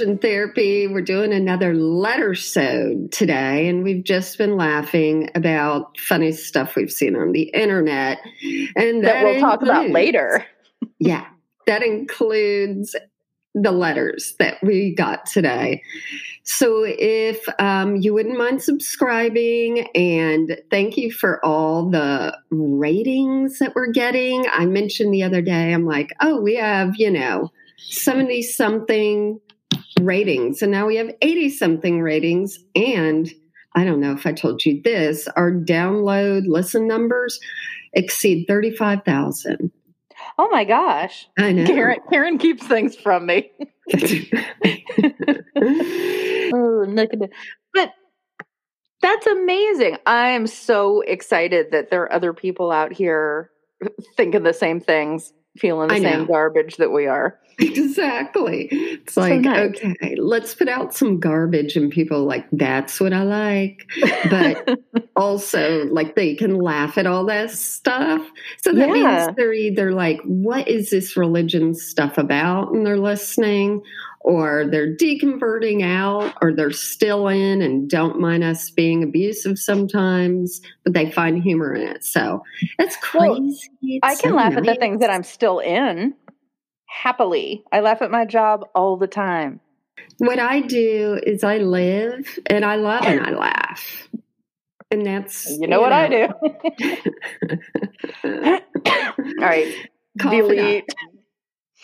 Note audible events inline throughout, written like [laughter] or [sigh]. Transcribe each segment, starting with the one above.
Deconversion Therapy. We're doing another letter sode today, and we've just been laughing about funny stuff we've seen on the internet. And that, that we'll talk about later. [laughs] yeah, that includes the letters that we got today. So, if um, you wouldn't mind subscribing, and thank you for all the ratings that we're getting. I mentioned the other day, I'm like, oh, we have, you know, 70 something ratings, and now we have 80 something ratings. And I don't know if I told you this, our download listen numbers exceed 35,000. Oh my gosh. I know. Karen, Karen keeps things from me. [laughs] oh, but that's amazing. I am so excited that there are other people out here thinking the same things feeling the same garbage that we are. [laughs] Exactly. It's so like, nice. okay, let's put out some garbage and people like, that's what I like. But [laughs] also like they can laugh at all that stuff. So that yeah. means they're either like, what is this religion stuff about? And they're listening, or they're deconverting out, or they're still in and don't mind us being abusive sometimes, but they find humor in it. So it's crazy. Well, it's I can so laugh nice. at the things that I'm still in happily. I laugh at my job all the time. What I do is I live and I love and I laugh. And that's you know, you know. what I do. [laughs] all right. Delete.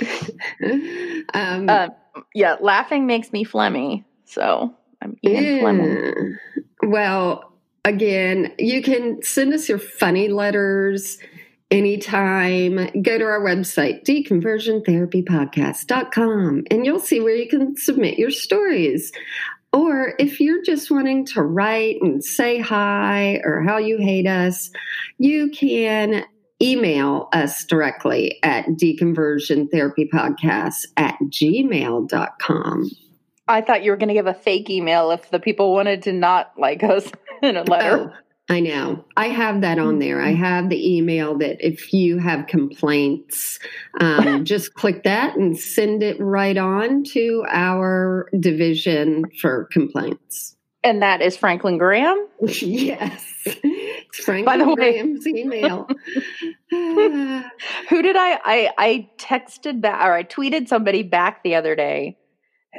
[laughs] um, uh, yeah, laughing makes me phlegmy. So I'm even yeah. phlegmy. Well, again, you can send us your funny letters anytime. Go to our website, deconversiontherapypodcast.com, and you'll see where you can submit your stories. Or if you're just wanting to write and say hi or how you hate us, you can email us directly at deconversiontherapypodcast at gmail.com. I thought you were going to give a fake email if the people wanted to not like us [laughs] in a letter. Oh, I know. I have that on there. I have the email that if you have complaints, um, [laughs] just click that and send it right on to our division for complaints. And that is Franklin Graham? [laughs] yes. Franklin By the way, Graham's email. [laughs] [sighs] Who did I, I I texted back or I tweeted somebody back the other day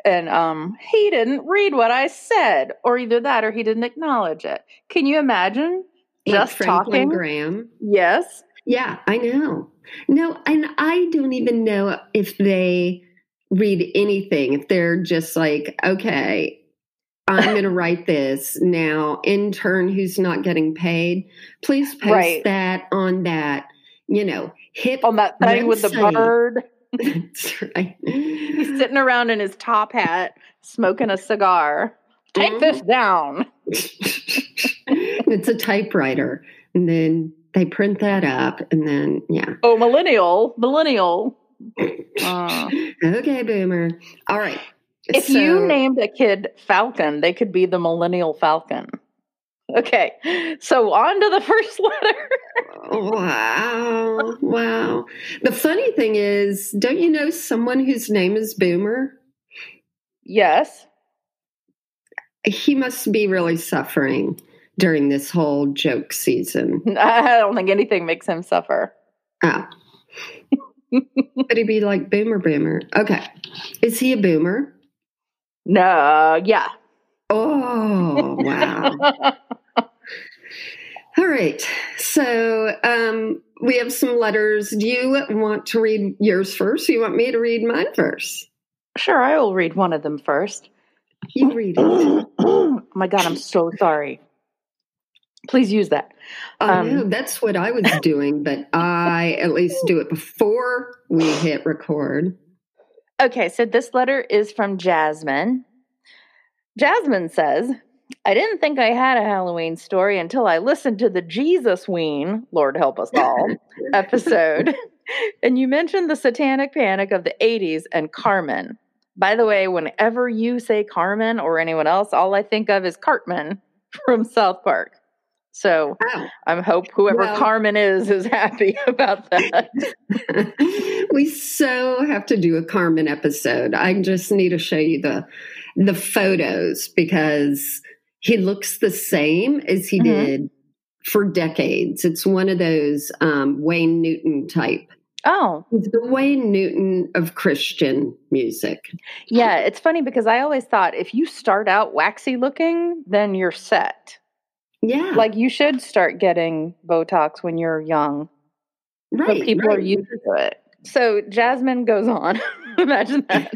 and um he didn't read what I said, or either that or he didn't acknowledge it. Can you imagine? Just Franklin talking. Graham. Yes. Yeah, I know. No, and I don't even know if they read anything. If they're just like, okay, I'm going [laughs] to write this now. Intern who's not getting paid, please post right. that on that. You know, hip on that thing website. with the bird. [laughs] That's right. He's sitting around in his top hat, smoking a cigar. Take mm. this down. [laughs] it's a typewriter. And then they print that up and then yeah. Oh, millennial. Millennial. Uh. okay, boomer. All right. If so, you named a kid Falcon, they could be the millennial Falcon. Okay, so on to the [laughs] first letter. wow, wow. The funny thing is, don't you know someone whose name is Boomer? Yes. He must be really suffering during this whole joke season. [laughs] I don't think anything makes him suffer. Oh. [laughs] Could he be like Boomer Boomer? Okay. Is he a boomer? No, yeah. Oh, wow. [laughs] All right. So um, we have some letters. Do you want to read yours first? Or you want me to read mine first? Sure, I will read one of them first. You read it. oh [clears throat] my God, I'm so sorry. Please use that. I um, know that's what I was doing, but I at least do it before we hit record. Okay, so this letter is from Jasmine. Jasmine says, I didn't think I had a Halloween story until I listened to the Jesus Ween, Lord help us all, [laughs] episode. and you mentioned the satanic panic of the 80s and Carman. By the way, whenever you say Carman or anyone else, all I think of is Cartman [laughs] from South Park. So Oh. I hope whoever Well- Carman is is happy [laughs] about that. [laughs] we so have to do a Carman episode. I just need to show you the the photos because he looks the same as he Mhm. did for decades. It's one of those um, Wayne Newton type. Oh, He's the Wayne Newton of Christian music. yeah. It's funny because I always thought if you start out waxy looking, then you're set. Yeah, Like you should start getting Botox when you're young. right. but people are used to it. So Jasmine goes on. [laughs] Imagine that.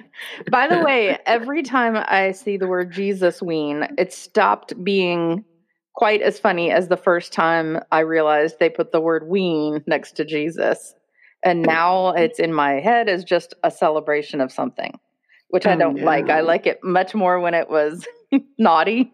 By the way, [laughs] every time I see the word Jesus ween, it stopped being quite as funny as the first time I realized they put the word ween next to Jesus. And oh. now it's in my head as just a celebration of something, which I Oh, don't like. I like it much more when it was [laughs] naughty.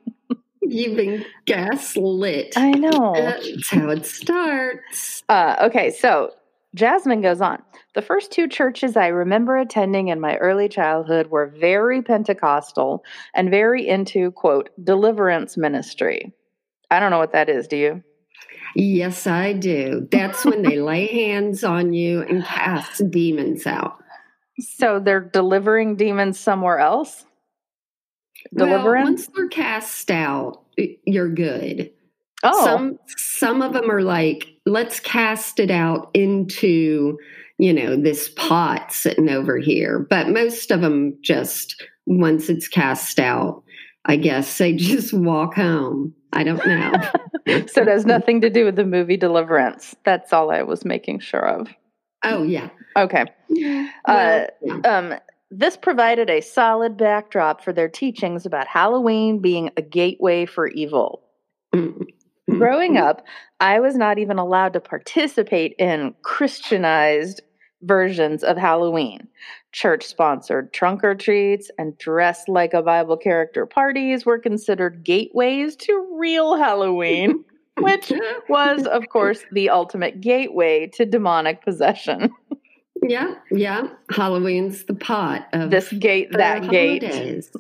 You've been gaslit. I know. That's how it starts. Uh, okay, so Jasmine goes on. The first two churches I remember attending in my early childhood were very Pentecostal and very into, quote, deliverance ministry. I don't know what that is, do you? Yes, I do. That's when they lay hands on you and cast demons out. [laughs] So they're delivering demons somewhere else? Well, Deliverance? once they're cast out, you're good. oh, Some some of them are like, let's cast it out into, you know, this pot sitting over here. But most of them just once it's cast out, I guess they [laughs] just walk home. I don't know. [laughs] so it has nothing to do with the movie Deliverance. That's all I was making sure of. oh yeah. Okay. Well, Uh, yeah. Um, this provided a solid backdrop for their teachings about Halloween being a gateway for evil. [laughs] Growing up, I was not even allowed to participate in Christianized versions of Halloween. Church sponsored trunk or treats and dress like a Bible character parties were considered gateways to real Halloween, which [laughs] was, of course, the ultimate gateway to demonic possession. [laughs] Yeah, yeah. Halloween's the pot of This gate, that gate.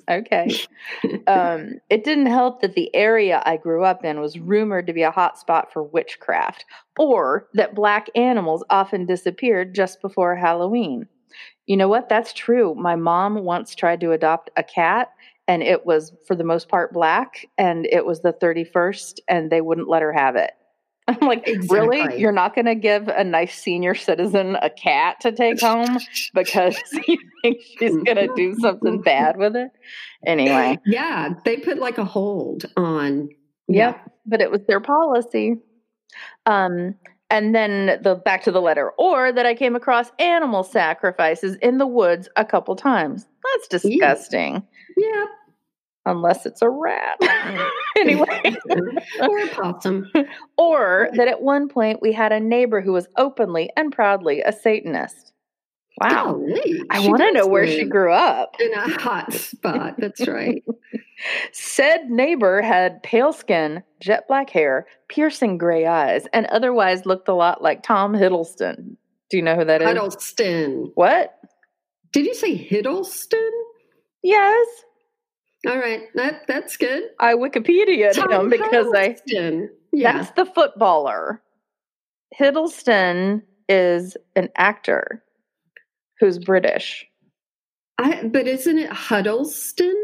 Okay. [laughs] um, it didn't help that the area I grew up in was rumored to be a hot spot for witchcraft, or that black animals often disappeared just before Halloween. You know what? That's true. My mom once tried to adopt a cat, and it was, for the most part, black, and it was the 31st, and they wouldn't let her have it. I'm like, really? You're not going to give a nice senior citizen a cat to take home because [laughs] you think she's going to do something bad with it? Anyway, Yeah, they put like a hold on. Yep. but it was their policy. Um, and then the back to the letter, or that I came across animal sacrifices in the woods a couple times. That's disgusting. Yeah. Unless it's a rat. [laughs] anyway. [laughs] or a possum. Or that at one point we had a neighbor who was openly and proudly a Satanist. Wow. Golly, I want to know where she grew up. In a hot spot. That's right. [laughs] Said neighbor had pale skin, jet black hair, piercing gray eyes, and otherwise looked a lot like Tom Hiddleston. Do you know who that is? Hiddleston. What? Did you say Hiddleston? Yes. All right, that that's good. I Wikipedia him because I. Yeah. that's the footballer. Hiddleston is an actor who's British. I, but isn't it Huddleston?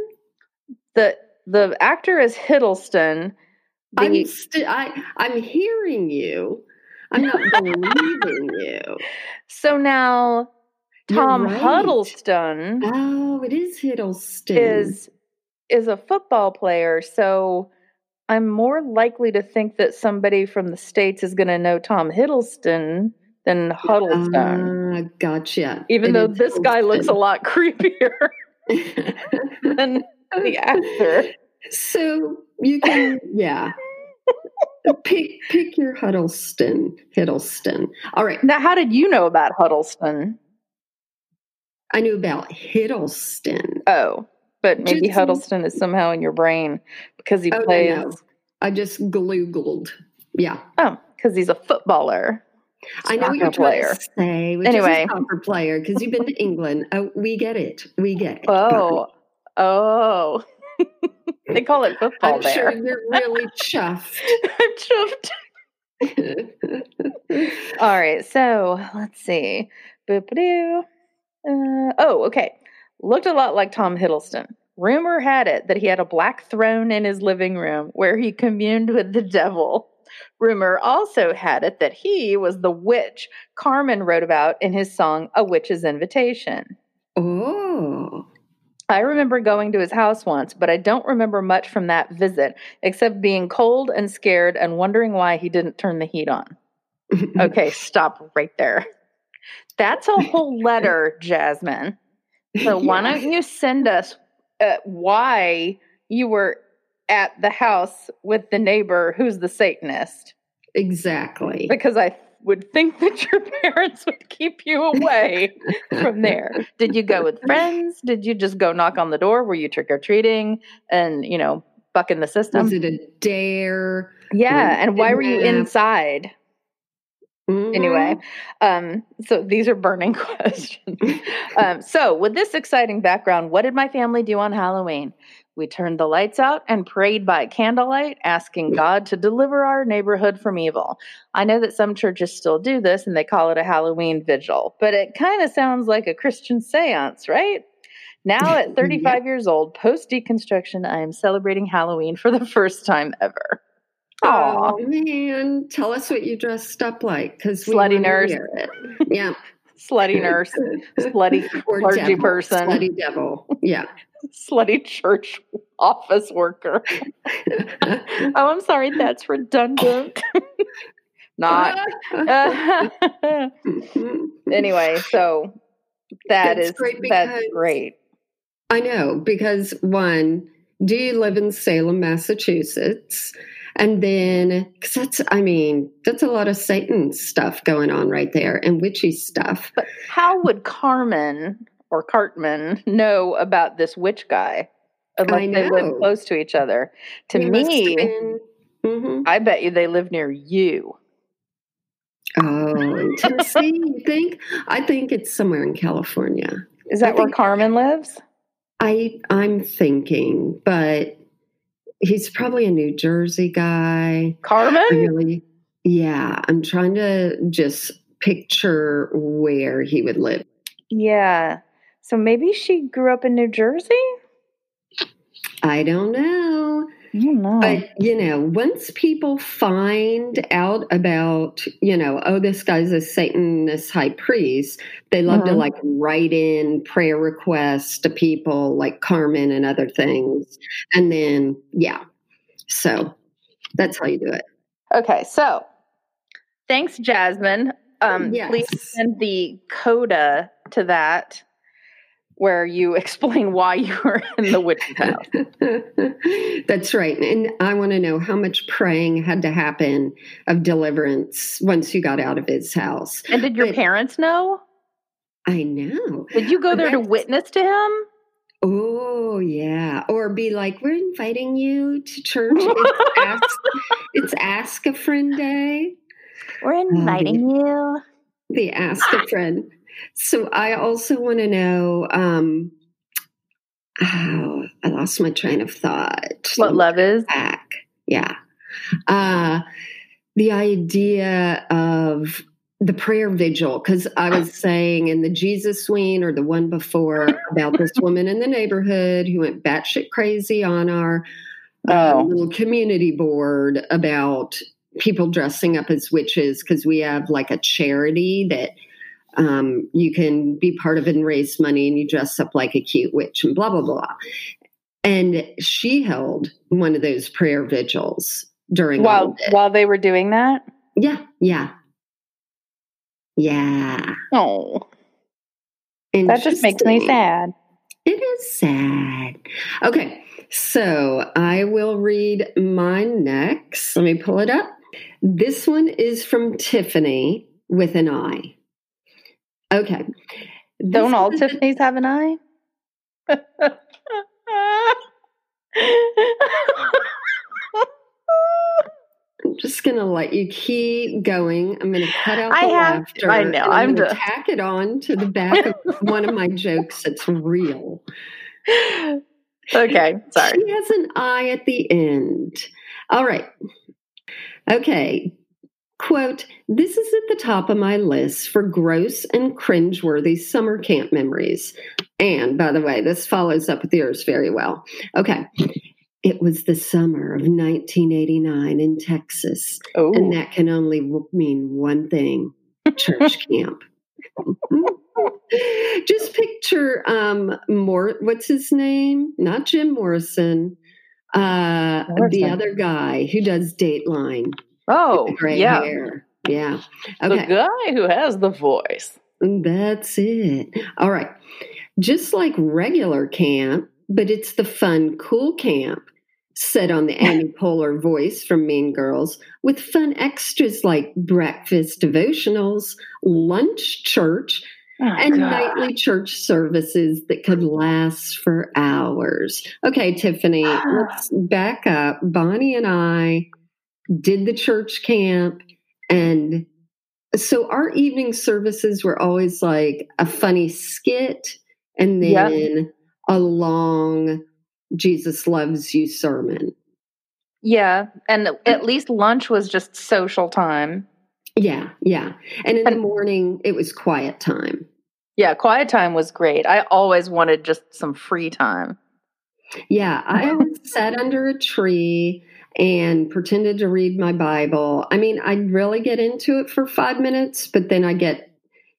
The the actor is Hiddleston. The, I'm st- I I'm hearing you. I'm not [laughs] believing you. so now Tom right. Huddleston Oh, it is Hiddleston. is is a football player, so I'm more likely to think that somebody from the states is going to know Tom Hiddleston than Huddleston. Ah, gotcha. even It though is this guy looks a lot [laughs] creepier [laughs] than the actor. so you can, yeah. pick pick your Huddleston, Hiddleston. All right, Now, how did you know about Huddleston? I knew about Hiddleston. Oh, but maybe Just- Huddleston is somehow in your brain because he Oh, no, plays. no. I just googled. Yeah, Oh, because he's a footballer. I know what you're trying to say. Which Anyway. is a soccer player because you've been to England. Oh, we get it. We get it. Oh, oh. [laughs] They call it football I'm there. sure you're really chuffed. [laughs] I'm chuffed. [laughs] All right, so let's see. Boop-a-doo. Uh, oh, okay. Looked a lot like Tom Hiddleston. Rumor had it that he had a black throne in his living room where he communed with the devil. Rumor also had it that he was the witch Carman wrote about in his song A Witch's Invitation. oh. I remember going to his house once, but I don't remember much from that visit except being cold and scared and wondering why he didn't turn the heat on. [laughs] Okay, stop right there. That's a whole letter, Jasmine. So [laughs] why Yeah. don't you send us uh, why you were at the house with the neighbor who's the Satanist? Exactly. Because I would think that your [laughs] parents would keep you away from there. [laughs] Did you go with friends? Did you just go knock on the door? Were you trick or treating and, you know, bucking the system? Was it a dare? yeah. And why were you inside? Mhm. Anyway, um, so these are burning [laughs] questions. um, so, with this exciting background, what did my family do on Halloween? We turned the lights out and prayed by candlelight, asking God to deliver our neighborhood from evil. I know that some churches still do this and they call it a Halloween vigil, but it kind of sounds like a Christian seance, right? Now, at [laughs] 35 years old, post deconstruction, I am celebrating Halloween for the [laughs] first time ever. Oh man, tell us what you dressed up like because [laughs] Slutty nurse. Yeah, [laughs] Slutty nurse, slutty clergy devil, person. slutty devil. Yeah. [laughs] slutty church office worker. Oh, I'm sorry, that's redundant. Not. Mm-hmm. anyway, so that It's is great that's great. I know because one, do you live in Salem, Massachusetts? And then, because that's, I mean, that's a lot of Satan stuff going on right there and witchy stuff. But how would Carman or Cartman know about this witch guy unless they live close to each other? To He me, been- Mhm. I bet you they live near you. Oh, in [laughs] Tennessee, you think? I think it's somewhere in California. Is that I where Carman lives? I I'm thinking, but he's probably a New Jersey guy. Carman? really, yeah. I'm trying to just picture where he would live. Yeah. So maybe she grew up in New Jersey? I don't know. I don't know. But, you know, once people find out about, you know, oh, this guy's a Satanist high priest, they love to Mhm. like write in prayer requests to people like Carman and other things. And then, yeah. So that's how you do it. Okay, so thanks, Jasmine. Um, Yes. Please send the coda to that where you [laughs] explain why you were in the witch's [laughs] house. That's right. And I want to know how much praying had to happen of deliverance once you got out of his house. And did your But- parents know? I know. Did you go there to witness to him? Oh, yeah. Or be like, we're inviting you to church. It's [laughs] ask, it's ask a friend day. We're inviting um, you. The ask a friend. So I also want to know. Um, oh, I lost my train of thought. What love is? back. Yeah. Uh, the idea of the prayer vigil, because I was saying in the Jesus Ween or the one before about this [laughs] woman in the neighborhood who went batshit crazy on our uh, Oh. little community board about people dressing up as witches because we have like a charity that um, you can be part of and raise money and you dress up like a cute witch and blah blah blah and she held one of those prayer vigils during While while they were doing that? yeah yeah yeah Oh, that just makes me sad. It is sad. Okay, so I will read mine next. Let me pull it up. This one is from Tiffany with an I. Okay. Don't all is- Tiffany's have an eye? I'm just going to let you keep going. I'm going to cut out the I have- laughter. I know, I'm, I'm to just- tack it on to the back of one of my jokes that's real. Okay, sorry. She has an eye at the end. All right. Okay. Quote, this is at the top of my list for gross and cringeworthy summer camp memories. And by the way, this follows up with yours very well. Okay. It was the summer of 1989 in Texas. Oh, And that can only mean one thing church [laughs] camp. [laughs] Just picture um more what's his name? Not Jim Morrison. Uh the other guy who does Dateline. Oh, gray yeah. hair. Yeah. The guy who has the voice. That's it. All right. Just like regular camp, but it's the fun, cool camp said on the [laughs] Amy Poehler voice from Mean Girls with fun extras like breakfast devotionals, lunch church, Oh, and God. nightly church services that could last for hours. Okay, Tiffany, [sighs] let's back up. Bonnie and I did the church camp, and so our evening services were always like a funny skit and then a long Jesus loves you sermon. Yeah, and mm. at least lunch was just social time. Yeah, yeah. And in the morning, it was quiet time. Yeah, quiet time was great. I always wanted just some free time. Yeah, I [laughs] always sat under a tree and pretended to read my Bible. I mean, I'd really get into it for five minutes, but then I get,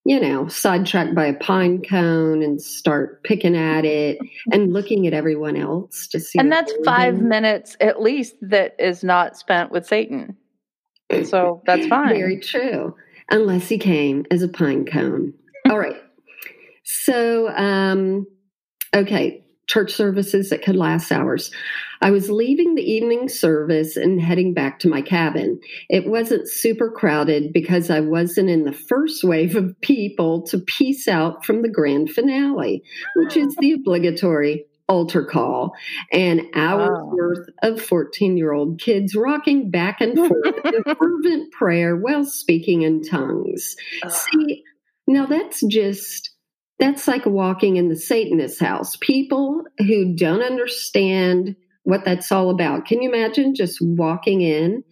you know, sidetracked by a pine cone and start picking at it and looking at everyone else to see. And that's five doing. minutes at least that is not spent with Satan. So that's [laughs] fine. Very true. Unless he came as a pine cone. All right. So, um, okay, church services that could last hours. I was leaving the evening service and heading back to my cabin. It wasn't super crowded because I wasn't in the first wave of people to peace out from the grand finale, which is the obligatory altar call and hours Wow. worth of 14 year old kids rocking back and forth [laughs] in fervent prayer while speaking in tongues. Ugh. See, now that's just that's like walking in the Satanist house. People who don't understand what that's all about. Can you imagine just walking in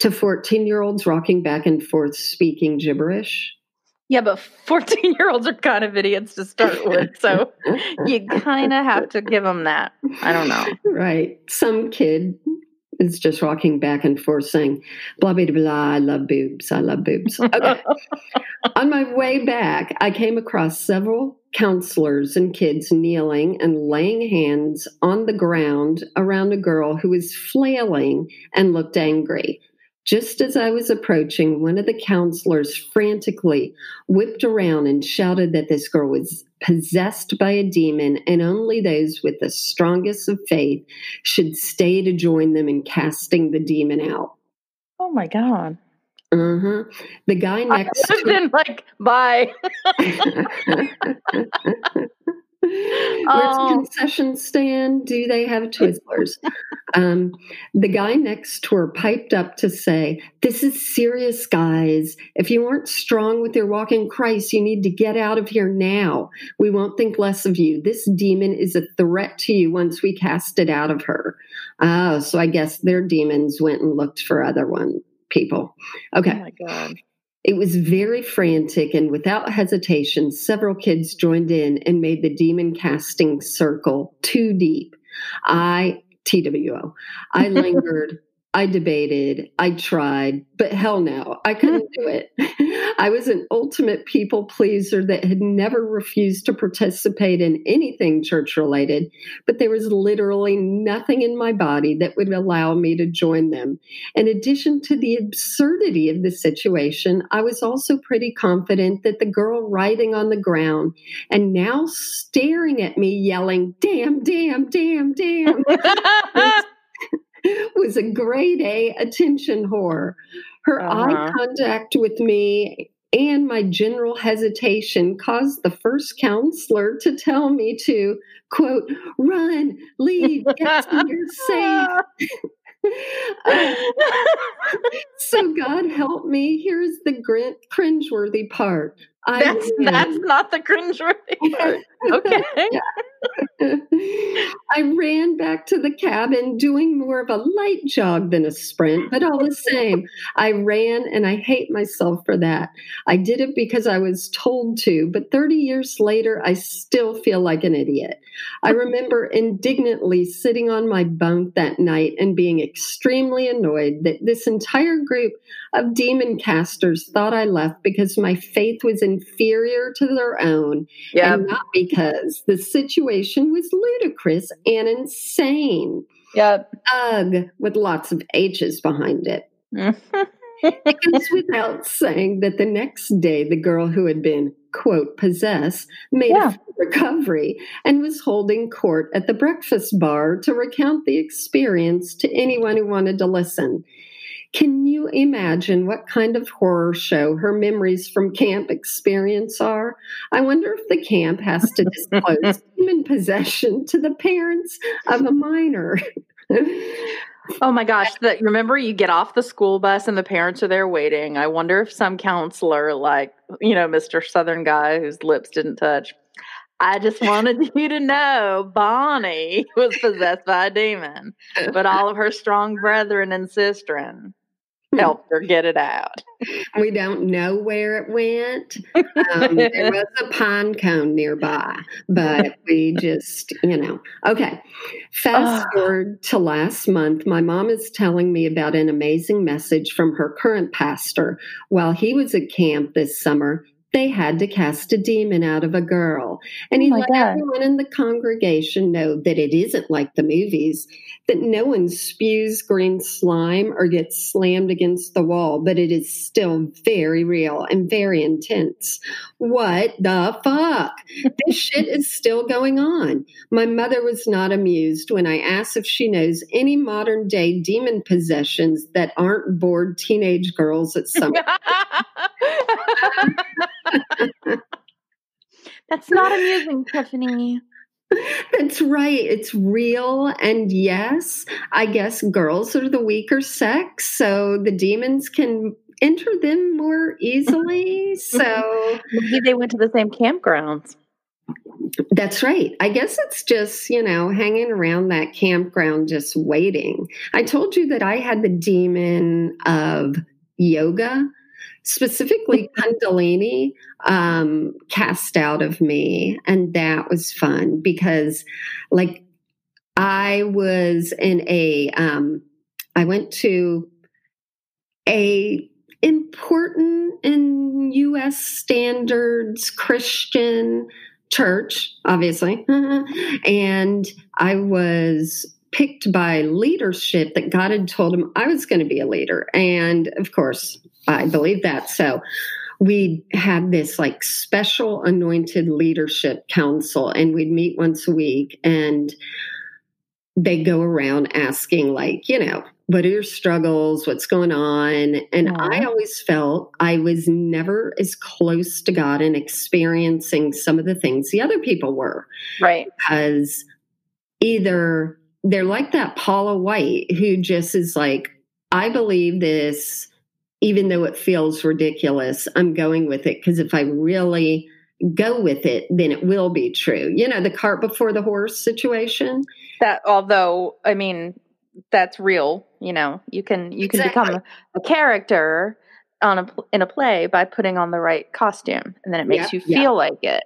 to 14 year olds rocking back and forth speaking gibberish? Yeah, but 14 year olds are kind of idiots to start with. So you kind of have to give them that. I don't know. [laughs] right. Some kid is just rocking back and forth saying, blah, blah, blah, I love boobs. I love boobs. Okay. [laughs] On my way back, I came across several counselors and kids kneeling and laying hands on the ground around a girl who was flailing and looked angry. Just as I was approaching, one of the counselors frantically whipped around and shouted that this girl was possessed by a demon and only those with the strongest of faith should stay to join them in casting the demon out. Oh my God. Uh-huh. The guy next I would have to been like, bye. [laughs] [laughs] [laughs] [laughs] Where's Oh. the concession stand? Do they have Twizzlers? [laughs] um, the guy next to her piped up to say, This is serious, guys. If you aren't strong with your walk in Christ, you need to get out of here now. We won't think less of you. This demon is a threat to you once we cast it out of her. Oh, so I guess their demons went and looked for other one people. Okay. Oh my God. It was very frantic, and without hesitation, several kids joined in and made the demon casting circle too deep. I, TWO, I [laughs] lingered, I debated, I tried, but hell no, I couldn't do it. [laughs] I was an ultimate people pleaser that had never refused to participate in anything church related, but there was literally nothing in my body that would allow me to join them. In addition to the absurdity of the situation, I was also pretty confident that the girl writhing on the ground and now staring at me, yelling, Damn, damn, damn, damn, [laughs] [laughs] was a grade A attention whore. Her eye Uh-huh. contact with me and my general hesitation caused the first counselor to tell me to, quote, run, leave, get somewhere safe. Uh, [laughs] [laughs] so God help me. Here's the grin- cringeworthy part. I that's that's not the cringeworthy [laughs] part. Okay. [laughs] I ran back to the cabin doing more of a light jog than a sprint, but all the same, I ran and I hate myself for that. I did it because I was told to, but 30 years later, I still feel like an idiot. I remember indignantly sitting on my bunk that night and being extremely annoyed that this entire group of demon casters thought I left because my faith was inferior to their own yep. and not because the situation was ludicrous and insane. Yep. Ugh, with lots of H's behind it. [laughs] it goes without saying that the next day, the girl who had been, quote, possessed made yeah. a recovery and was holding court at the breakfast bar to recount the experience to anyone who wanted to listen. Can you imagine what kind of horror show her memories from camp experience are? I wonder if the camp has to disclose [laughs] human possession to the parents of a minor. oh my gosh, that remember you get off the school bus and the parents are there waiting. I wonder if some counselor like, you know, Mr. Southern guy whose lips didn't touch I just wanted [laughs] you to know Bonnie [laughs] was possessed by a demon, but all of her strong brethren and sistren helped her get it out. We don't know where it went. Um, there [laughs] was a pine cone nearby, but we just, you know. Okay. Fast forward to last month, my mom is telling me about an amazing message from her current pastor. While he was at camp this summer, they had to cast a demon out of a girl. And oh he oh let God. everyone in the congregation know that it isn't like the movies, that no one spews green slime or gets slammed against the wall, but it is still very real and very intense. What the fuck? this [laughs] shit is still going on. My mother was not amused when I asked if she knows any modern day demon possessions that aren't bored teenage girls at summer. [laughs] [laughs] That's not amusing, Tiffany. That's right. It's real. And yes, I guess girls are the weaker sex, so the demons can enter them more easily. So [laughs] maybe they went to the same campgrounds. That's right. I guess it's just, you know, hanging around that campground just waiting. I told you that I had the demon of yoga specifically Kundalini um, cast out of me. And that was fun because, like, I was in a, um, I went to a important in U.S. standards Christian church, obviously, [laughs] and I was picked by leadership that God had told him I was going to be a leader. And of course, I believe that. So we had this like special anointed leadership council, and we'd meet once a week, and they go around asking, like, you know, what are your struggles? What's going on? And I always felt I was never as close to God and experiencing some of the things the other people were. Right. Because either they're like that Paula White who just is like, I believe this even though it feels ridiculous, I'm going with it because if I really go with it, then it will be true. You know, the cart before the horse situation. That although I mean that's real, you know, you can you can exactly. become a, character on a in a play by putting on the right costume and then it makes yeah, you feel yeah. like it.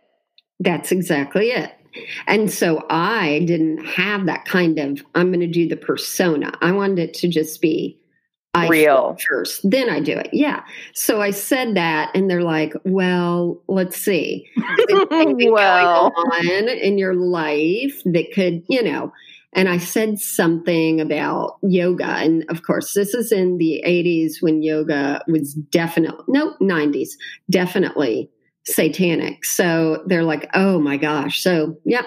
That's exactly it. And so I didn't have that kind of I'm going to do the persona. I wanted it to just be I real first, then I do it. Yeah. So I said that, and they're like, "Well, let's see, [laughs] well, on in your life that could, you know." And I said something about yoga, and of course, this is in the '80s when yoga was definitely no '90s, definitely satanic. So they're like, "Oh my gosh!" So, yep.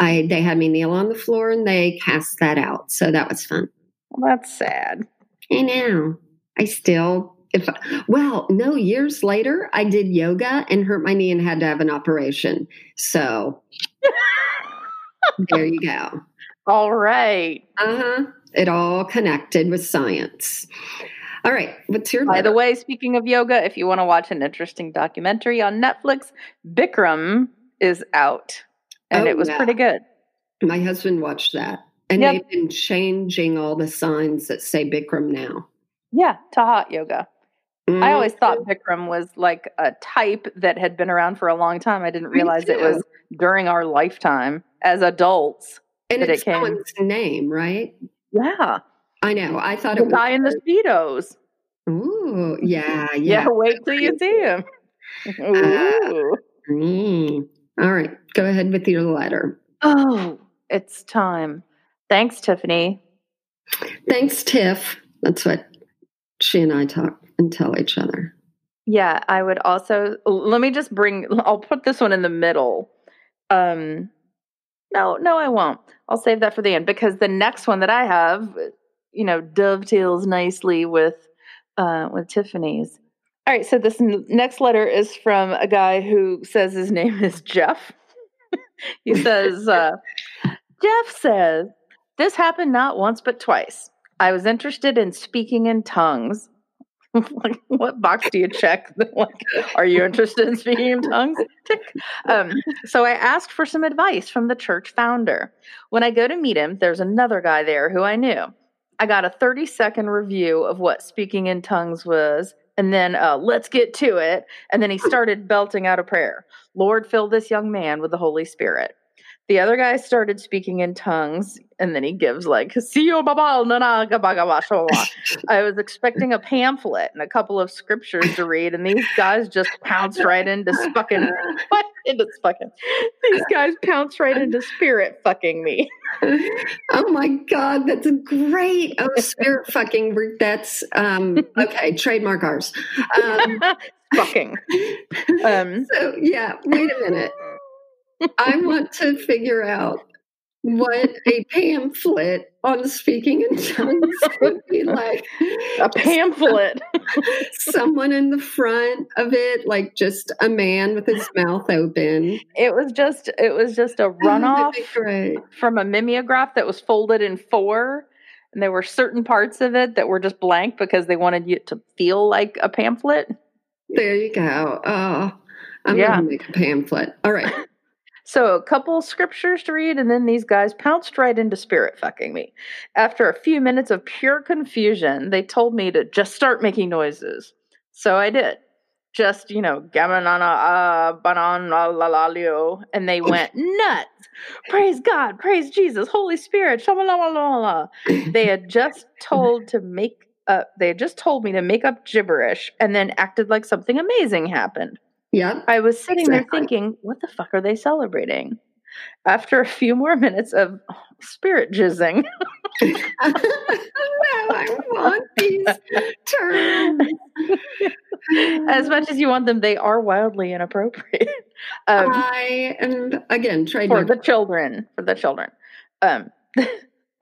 I they had me kneel on the floor and they cast that out. So that was fun. Well, that's sad. I know. I still, if well, no, years later, I did yoga and hurt my knee and had to have an operation. So there you go. [laughs] All right. Uh huh. It all connected with science. All right. What's your By letter? the way, speaking of yoga, if you want to watch an interesting documentary on Netflix, Bikram is out. And Oh, it was yeah. pretty good. My husband watched that. And Yep. they've been changing all the signs that say Bikram now. Yeah, Tahat yoga. I Mm, always thought Bikram was like a type that had been around for a long time. I didn't realize it was during our lifetime as adults. and it's it came. someone's name, right? Yeah. I know. I thought The it was. guy in the Speedos. Ooh, yeah, Yeah, [laughs] yeah. wait till you see him. [laughs] Ooh. Mm. All right. Go ahead with your letter. Oh, it's time. Thanks, Tiffany. Thanks, Tiff. That's what she and I talk and tell each other. Yeah, I would also let me just bring I'll put this one in the middle. Um no, no I won't. I'll save that for the end because the next one that I have, you know, dovetails nicely with uh with Tiffany's. All right, so this n- next letter is from a guy who says his [laughs] name is Jeff. [laughs] he says uh Jeff says, This happened not once but twice. I was interested in speaking in tongues. [laughs] what box do you check? like, are you interested in speaking in tongues? Um, so I asked for some advice from the church founder. When I go to meet him, there's another guy there who I knew. I got a 30 second review of what speaking in tongues was, and then uh, let's get to it. And then he started belting out a prayer Lord, fill this young man with the Holy Spirit. The other guy started speaking in tongues, and then he gives like "Siyo babal na na ba ga ba sha. I was expecting a pamphlet and a couple of scriptures to read, and these guys just pounced right into fucking what into fucking. These guys pounced right into spirit fucking me. oh my god, that's a great. Oh, spirit fucking. That's um okay. Trademark ours. Um, [laughs] fucking. [laughs] Um, so yeah, wait a minute. I want to figure out what a pamphlet on speaking in tongues [laughs] would be like. a pamphlet. [laughs] [laughs] Someone in the front of it, like just a man with his mouth open. It was just it was just a Oh, runoff from a mimeograph that was folded in four. And there were certain parts of it that were just blank because they wanted you to feel like a pamphlet. There you go. Oh, I'm Yeah. gonna make a pamphlet. All right. So a couple scriptures to read, and then these guys pounced right into spirit fucking me. After a few minutes of pure confusion, they told me to just start making noises. So I did. Just, you know, gamanana uh banana la la lio. And they went [laughs] nuts. Praise God, praise Jesus, Holy Spirit, shamalala. La." They had just told to make uh they had just told me to make up gibberish and then acted like something amazing happened. Yep. I was sitting there thinking, what the fuck are they celebrating? After a few more minutes of spirit jizzing, no, [laughs] [laughs] I want these terms. as much as you want them, they are wildly inappropriate. [laughs] Um, I am again for the children, for the children. Um,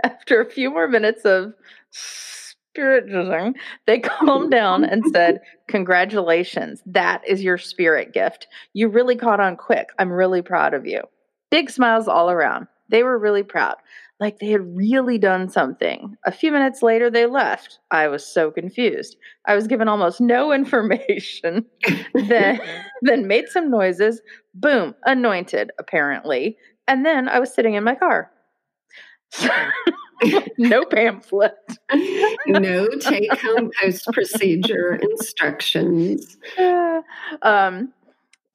after a few more minutes of spirit they calmed down and said, [laughs] Congratulations, that is your spirit gift. You really caught on quick. I'm really proud of you. Big smiles all around. They were really proud, like they had really done something. A few minutes later, they left. I was so confused. I was given almost no [laughs] information. then, [laughs] then made some noises. Boom, anointed, apparently. And then I was sitting in my car. [laughs] no pamphlet. no take home post procedure instructions. [laughs] um,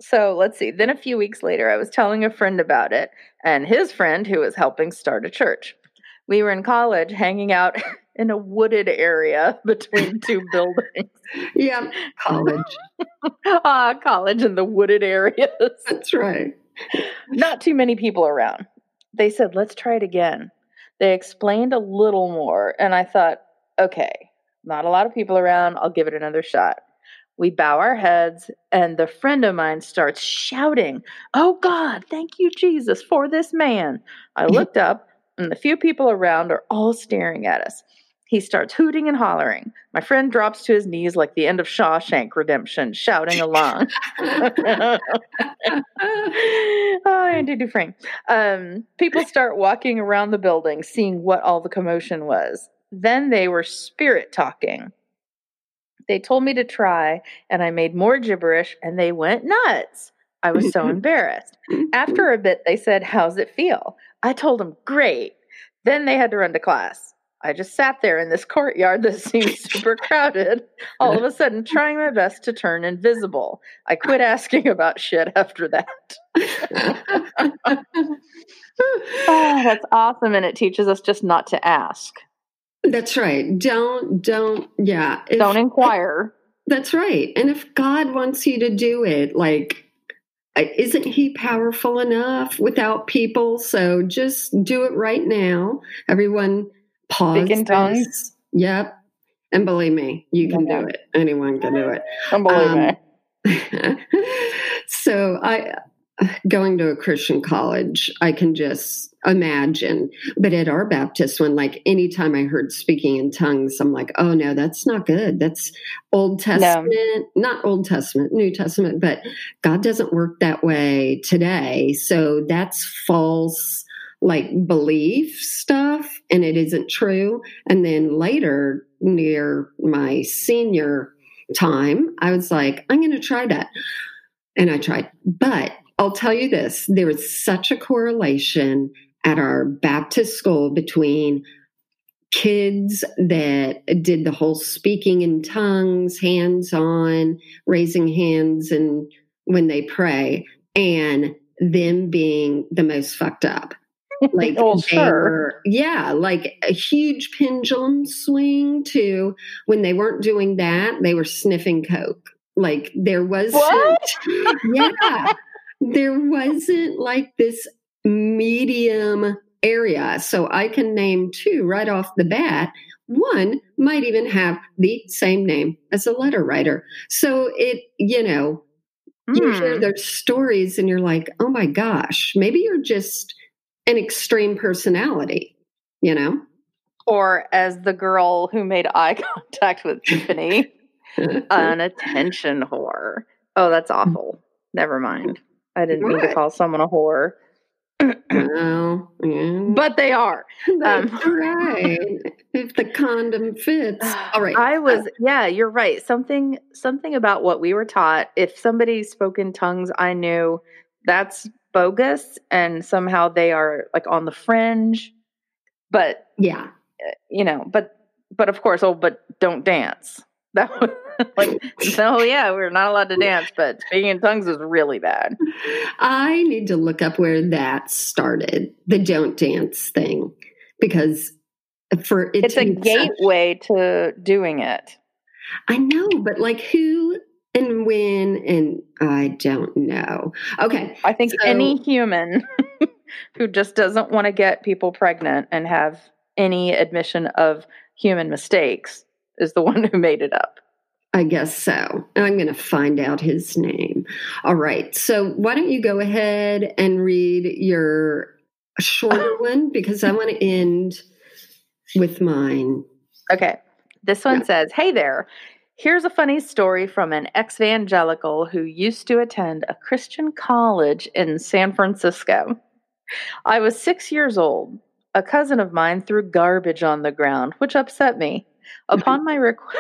so let's see. Then a few weeks later, I was telling a friend about it, and his friend, who was helping start a church. We were in college hanging out [laughs] in a wooded area between two buildings. yeah, college. ah, college in the wooded areas. That's right. Not too many people around. They said, let's try it again. They explained a little more, and I thought, okay, not a lot of people around. I'll give it another shot. We bow our heads, and the friend of mine starts shouting, Oh God, thank you, Jesus, for this man. I [laughs] looked up, and the few people around are all staring at us. He starts hooting and hollering. My friend drops to his knees like the end of Shawshank Redemption, shouting along. [laughs] [laughs] oh, Andy Dufresne. Um, people start walking around the building, seeing what all the commotion was. Then they were spirit talking. They told me to try, and I made more gibberish, and they went nuts. I was so [laughs] embarrassed. After a bit, they said, How's it feel? I told them, Great. Then they had to run to class. I just sat there in this courtyard that [laughs] seemed super crowded, all of a sudden trying my best to turn invisible. I quit asking about shit after that. oh, that's awesome. And it teaches us just not to ask. That's right. Don't, don't, yeah. If, don't inquire. That's right. And if God wants you to do it, like, isn't he powerful enough without people? So just do it right now. Everyone pause. Speak in tongues. Yep. And believe me, you can do it. Anyone can do it. And believe um, me. [laughs] so I going to a Christian college, I can just imagine. But at our Baptist one, like anytime I heard speaking in tongues, I'm like, oh no, that's not good. That's Old Testament, no. not Old Testament, New Testament, but God doesn't work that way today. So that's false like belief stuff and it isn't true. And then later, near my senior time, I was like, I'm going to try that. And I tried. But I'll tell you this there was such a correlation at our Baptist school between kids that did the whole speaking in tongues, hands on, raising hands, and when they pray, and them being the most fucked up. Like [laughs] oh, sure. Yeah, like a huge pendulum swing to when they weren't doing that, they were sniffing coke. Like there was [laughs] yeah. there wasn't like this medium area. So I can name two right off the bat. One might even have the same name as a letter writer. So it, you know, mm. you hear hmm. their stories and you're like, oh my gosh, maybe you're just an extreme personality, you know? Or as the girl who made eye [laughs] contact with Tiffany, [laughs] an attention whore. Oh, that's awful. Never mind. I didn't mean to call someone a whore. well, yeah. But they are. [laughs] That's um, right. if the condom fits. [sighs] All right. I was yeah, you're right. Something something about what we were taught. If somebody spoke in tongues, I knew that's bogus and somehow they are like on the fringe. But yeah, eh, you know, but but of course, oh, but don't dance. [laughs] That was like [laughs] so yeah, we're not allowed to dance, but speaking in tongues is really bad. I need to look up where that started, the don't dance thing, because for it it's a gateway such, to doing it. I know, but like who and when and I don't know. Okay. I think so, any human [laughs] who just doesn't want to get people pregnant and have any admission of human mistakes is the [laughs] one who made it up. I guess so. I'm going to find out his name. All right. So why don't you go ahead and read your shorter [laughs] one because I want to end with mine. Okay. This one yeah. says, Hey there. Here's a funny story from an ex evangelical who used to attend a Christian college in San Francisco. I was six years old. A cousin of mine threw garbage on the ground, which upset me. [laughs] Upon my request,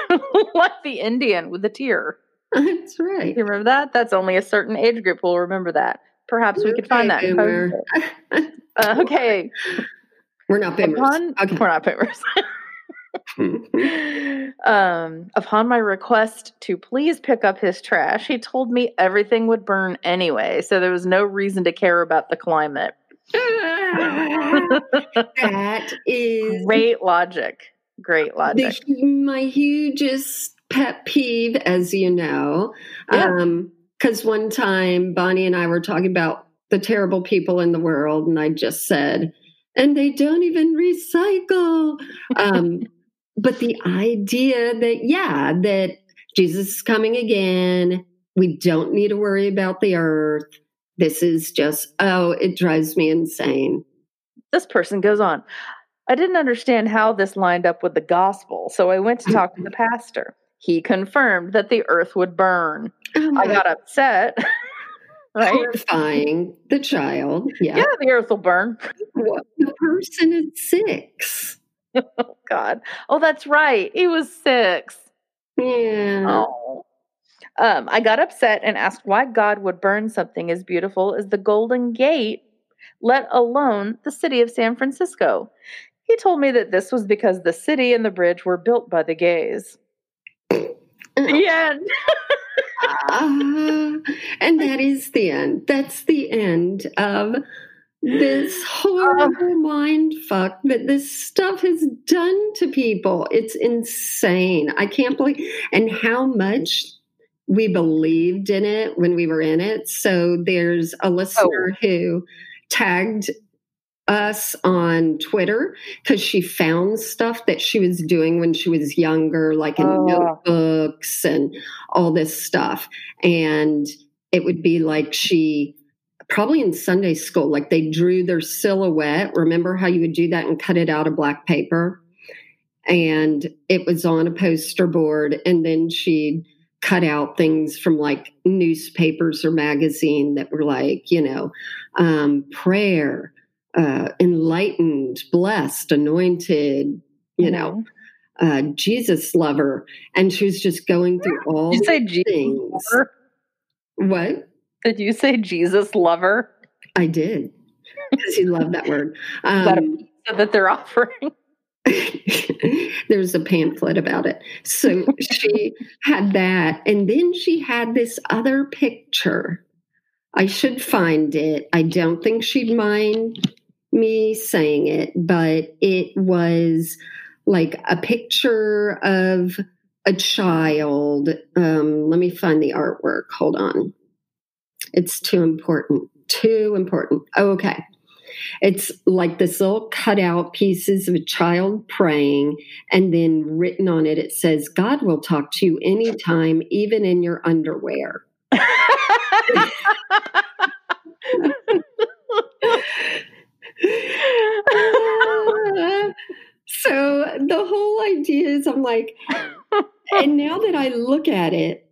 like [laughs] the Indian with the tear. That's right. You remember that? That's only a certain age group will remember that. Perhaps we could find that. uh, [laughs] okay. We're not boomers. Upon, okay. We're not boomers. [laughs] um, upon my request to please pick up his trash, he told me everything would burn anyway, so there was no reason to care about the climate. [laughs] that is great logic. Great logic. The, my hugest pet peeve, as you know, because yeah. um, one time Bonnie and I were talking about the terrible people in the world, and I just said, and they don't even recycle. Um, but the idea that, yeah, that Jesus is coming again, we don't need to worry about the earth. This is just, oh, it drives me insane. This person goes on. I didn't understand how this lined up with the gospel, so I went to talk to the pastor. He confirmed that the earth would burn. Oh I got upset. [laughs] right? Horrifying the child. Yeah. Yeah, the earth will burn. The person is six. Oh God. Oh, that's right. He was six. Yeah. Oh. Um, I got upset and asked why God would burn something as beautiful as the Golden Gate, let alone the city of San Francisco. He told me that this was because the city and the bridge were built by the gays. The end. Ah, and that is the end. That's the end of this uh, horrible mind fuck that this stuff has done to people. It's insane. I can't believe and how much we believed in it when we were in it. So there's a listener oh. who tagged us on Twitter because she found stuff that she was doing when she was younger, like in Oh. notebooks and all this stuff. And it would be like she probably in Sunday school, like they drew their silhouette. Remember how you would do that and cut it out of black paper? And it was on a poster board, and then she'd cut out things from like newspapers or magazine that were like, you know, um, prayer, uh, enlightened, blessed, anointed, you know, uh, Jesus lover. And she was just going through all you say Jesus things. lover? What? Did you say Jesus lover? I did. Because you love that word. [laughs] that a Um, pizza that they're offering? [laughs] there's a pamphlet about it. So she had that. And then she had this other picture. I should find it. I don't think she'd mind me saying it, but it was like a picture of a child. Um, let me find the artwork. Hold on. It's too important. Too important. Oh, okay. It's like this little cutout pieces of a child praying, and then written on it, it says, God will talk to you anytime, even in your underwear. [laughs] so the whole idea is I'm like, and now that I look at it,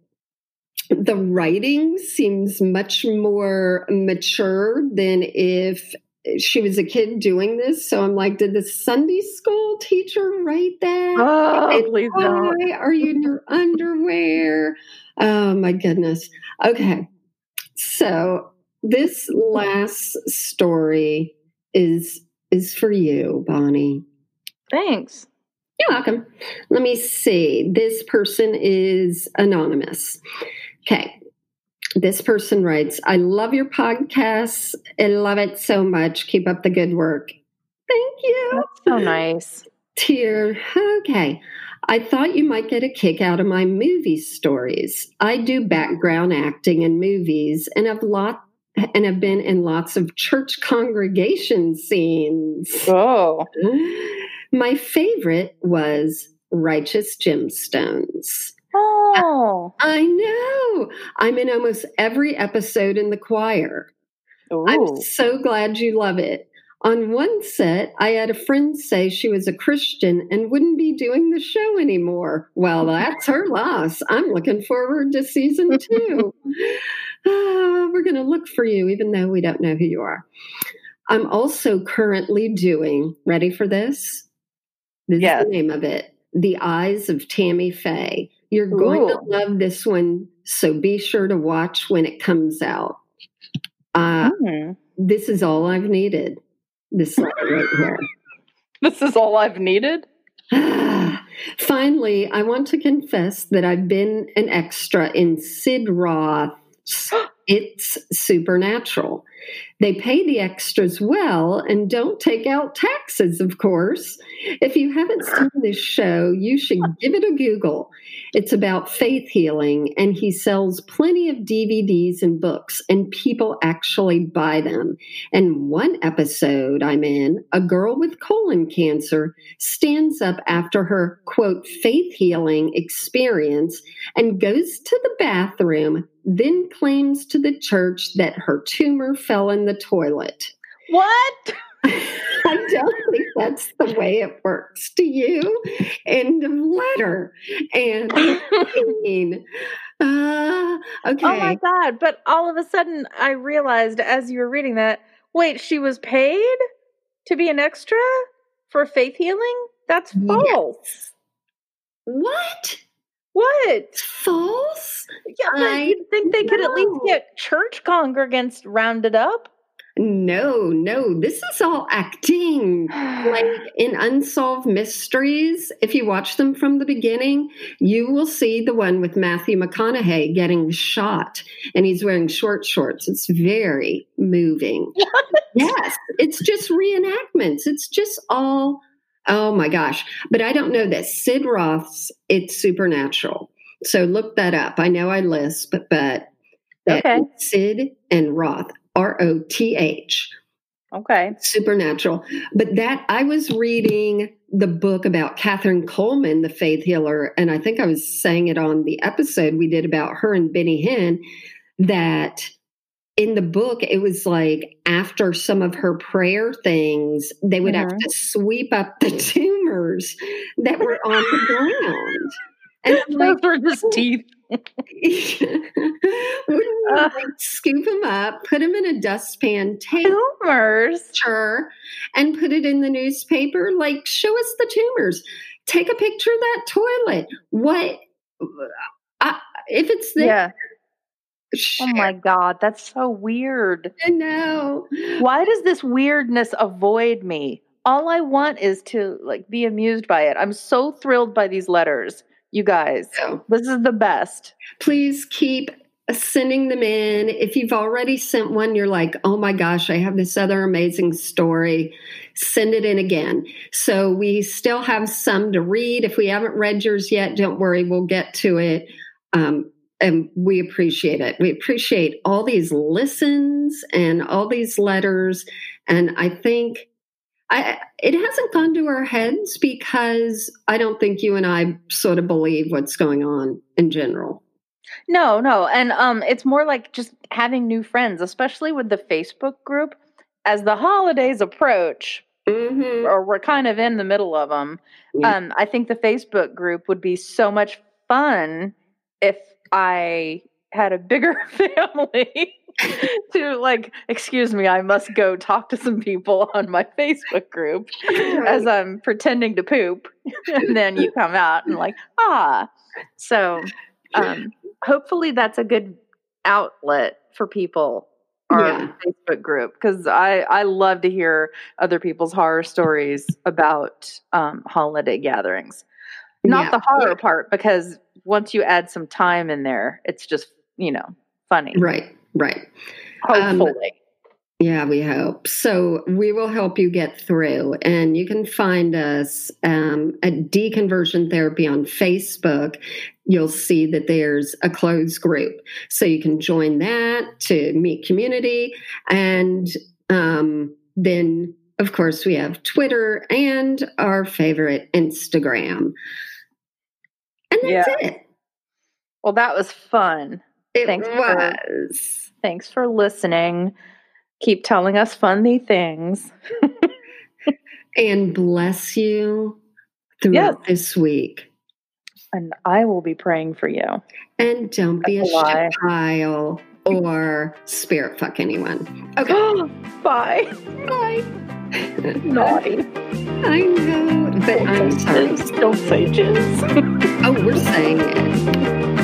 the writing seems much more mature than if she was a kid doing this. So I'm like, did the Sunday school teacher write that? oh, And please don't. why are you in your [laughs] underwear? Oh my goodness. Okay. So this last story is is for you, Bonnie. Thanks. You're welcome. Let me see. This person is anonymous. Okay. This person writes, I love your podcasts. I love it so much. Keep up the good work. Thank you. That's so nice. Tear. Okay. I thought you might get a kick out of my movie stories. I do background acting in movies and have lot and have been in lots of church congregation scenes. Oh, [laughs] My favorite was Righteous Gemstones. oh, I know. I'm in almost every episode in the choir. I'm so glad you love it. On one set, I had a friend say she was a Christian and wouldn't be doing the show anymore. Well, that's her loss. I'm looking forward to season [laughs] two. Ah, we're going to look for you, even though we don't know who you are. I'm also currently doing, ready for this? This Yes. is the name of it The Eyes of Tammy Faye. You're going to love this one, so be sure to watch when it comes out. Uh, Hmm. this is all I've needed. This letter right here. [laughs] This is all I've needed. [sighs] Finally, I want to confess that I've been an extra in Sid Roth's [gasps] It's Supernatural. They pay the extras well and don't take out taxes, of course. If you haven't seen this show, you should give it a Google. It's about faith healing, and he sells plenty of DVDs and books, and people actually buy them. And one episode I'm in, a girl with colon cancer stands up after her quote faith healing experience and goes to the bathroom, then claims to the church that her tumor fell in the toilet. What? [laughs] I don't think that's the way it works. Do you? End of letter. And [laughs] I mean, uh, okay. Oh my god! But all of a sudden, I realized as you were reading that, wait, she was paid to be an extra for faith healing. That's Yes. false. What? What? False? Yeah, but I you'd think they could at least get church congregants rounded up. No, no. This is all acting. like [sighs] in Unsolved Mysteries, if you watch them from the beginning, you will see the one with Matthew McConaughey getting shot and he's wearing short shorts. It's very moving. [laughs] Yes, it's just reenactments. It's just all, oh my gosh. But I don't know that Sid Roth's It's Supernatural. So look that up. I know I lisp, but, Okay. Sid and Roth, R O T H okay. supernatural. But that I was reading the book about Kathryn Kuhlman, the faith healer, and I think I was saying it on the episode we did about her and Benny Hinn that in the book it was like after some of her prayer things they would have Mhm. to sweep up the [laughs] tumors that were on the ground and I'm like Those were just teeth. [laughs] wouldn't you Uh. like scoop them up put them in a dustpan take Tumors. picture and put it in the newspaper. Like, show us the tumors. Take a picture of that toilet. What I, if it's there? Yeah. Oh my God, that's so weird. it. No. Why does this weirdness avoid me? All I want is to like be amused by it. I'm so thrilled by these letters, you guys. This is the best. please keep sending them in. If you've already sent one, you're like, oh my gosh, I have this other amazing story. Send it in again. So we still have some to read. If we haven't read yours yet, don't worry, we'll get to it. Um, and we appreciate it. We appreciate all these listens and all these letters. And I think I, it hasn't gone to our heads because I don't think you and I sort of believe what's going on in general. No, no. And um it's more like just having new friends, especially with the Facebook group. As the holidays approach, Mm-hmm. or we're kind of in the middle of them, Yeah. um, I think the Facebook group would be so much fun if I had a bigger [laughs] family to like, excuse me, I must go talk to some people on my Facebook group as I'm pretending to poop. and then you come out and like, ah. So um, hopefully that's a good outlet for people our Yeah. Facebook group because I I love to hear other people's horror stories about um, holiday gatherings. Not Yeah. the horror Yeah. part because once you add some time in there, it's just you know funny. Right, right. Um, Hopefully, Yeah, we hope. So we will help you get through. And you can find us um, at Deconversion Therapy on Facebook. You'll see that there's a closed group. So you can join that to meet community. And um, then, of course, we have Twitter and our favorite Instagram. And that's Yeah. it. well, that was fun. It Thanks for- was. Thanks for listening. Keep telling us funny things. and bless you throughout this week. And I will be praying for you. And don't be a That's a pile or spirit fuck anyone. Okay. [gasps] Bye. Bye. Naughty. [laughs] I know, but I'm sorry. Don't say jizz. [laughs] Oh, we're saying it.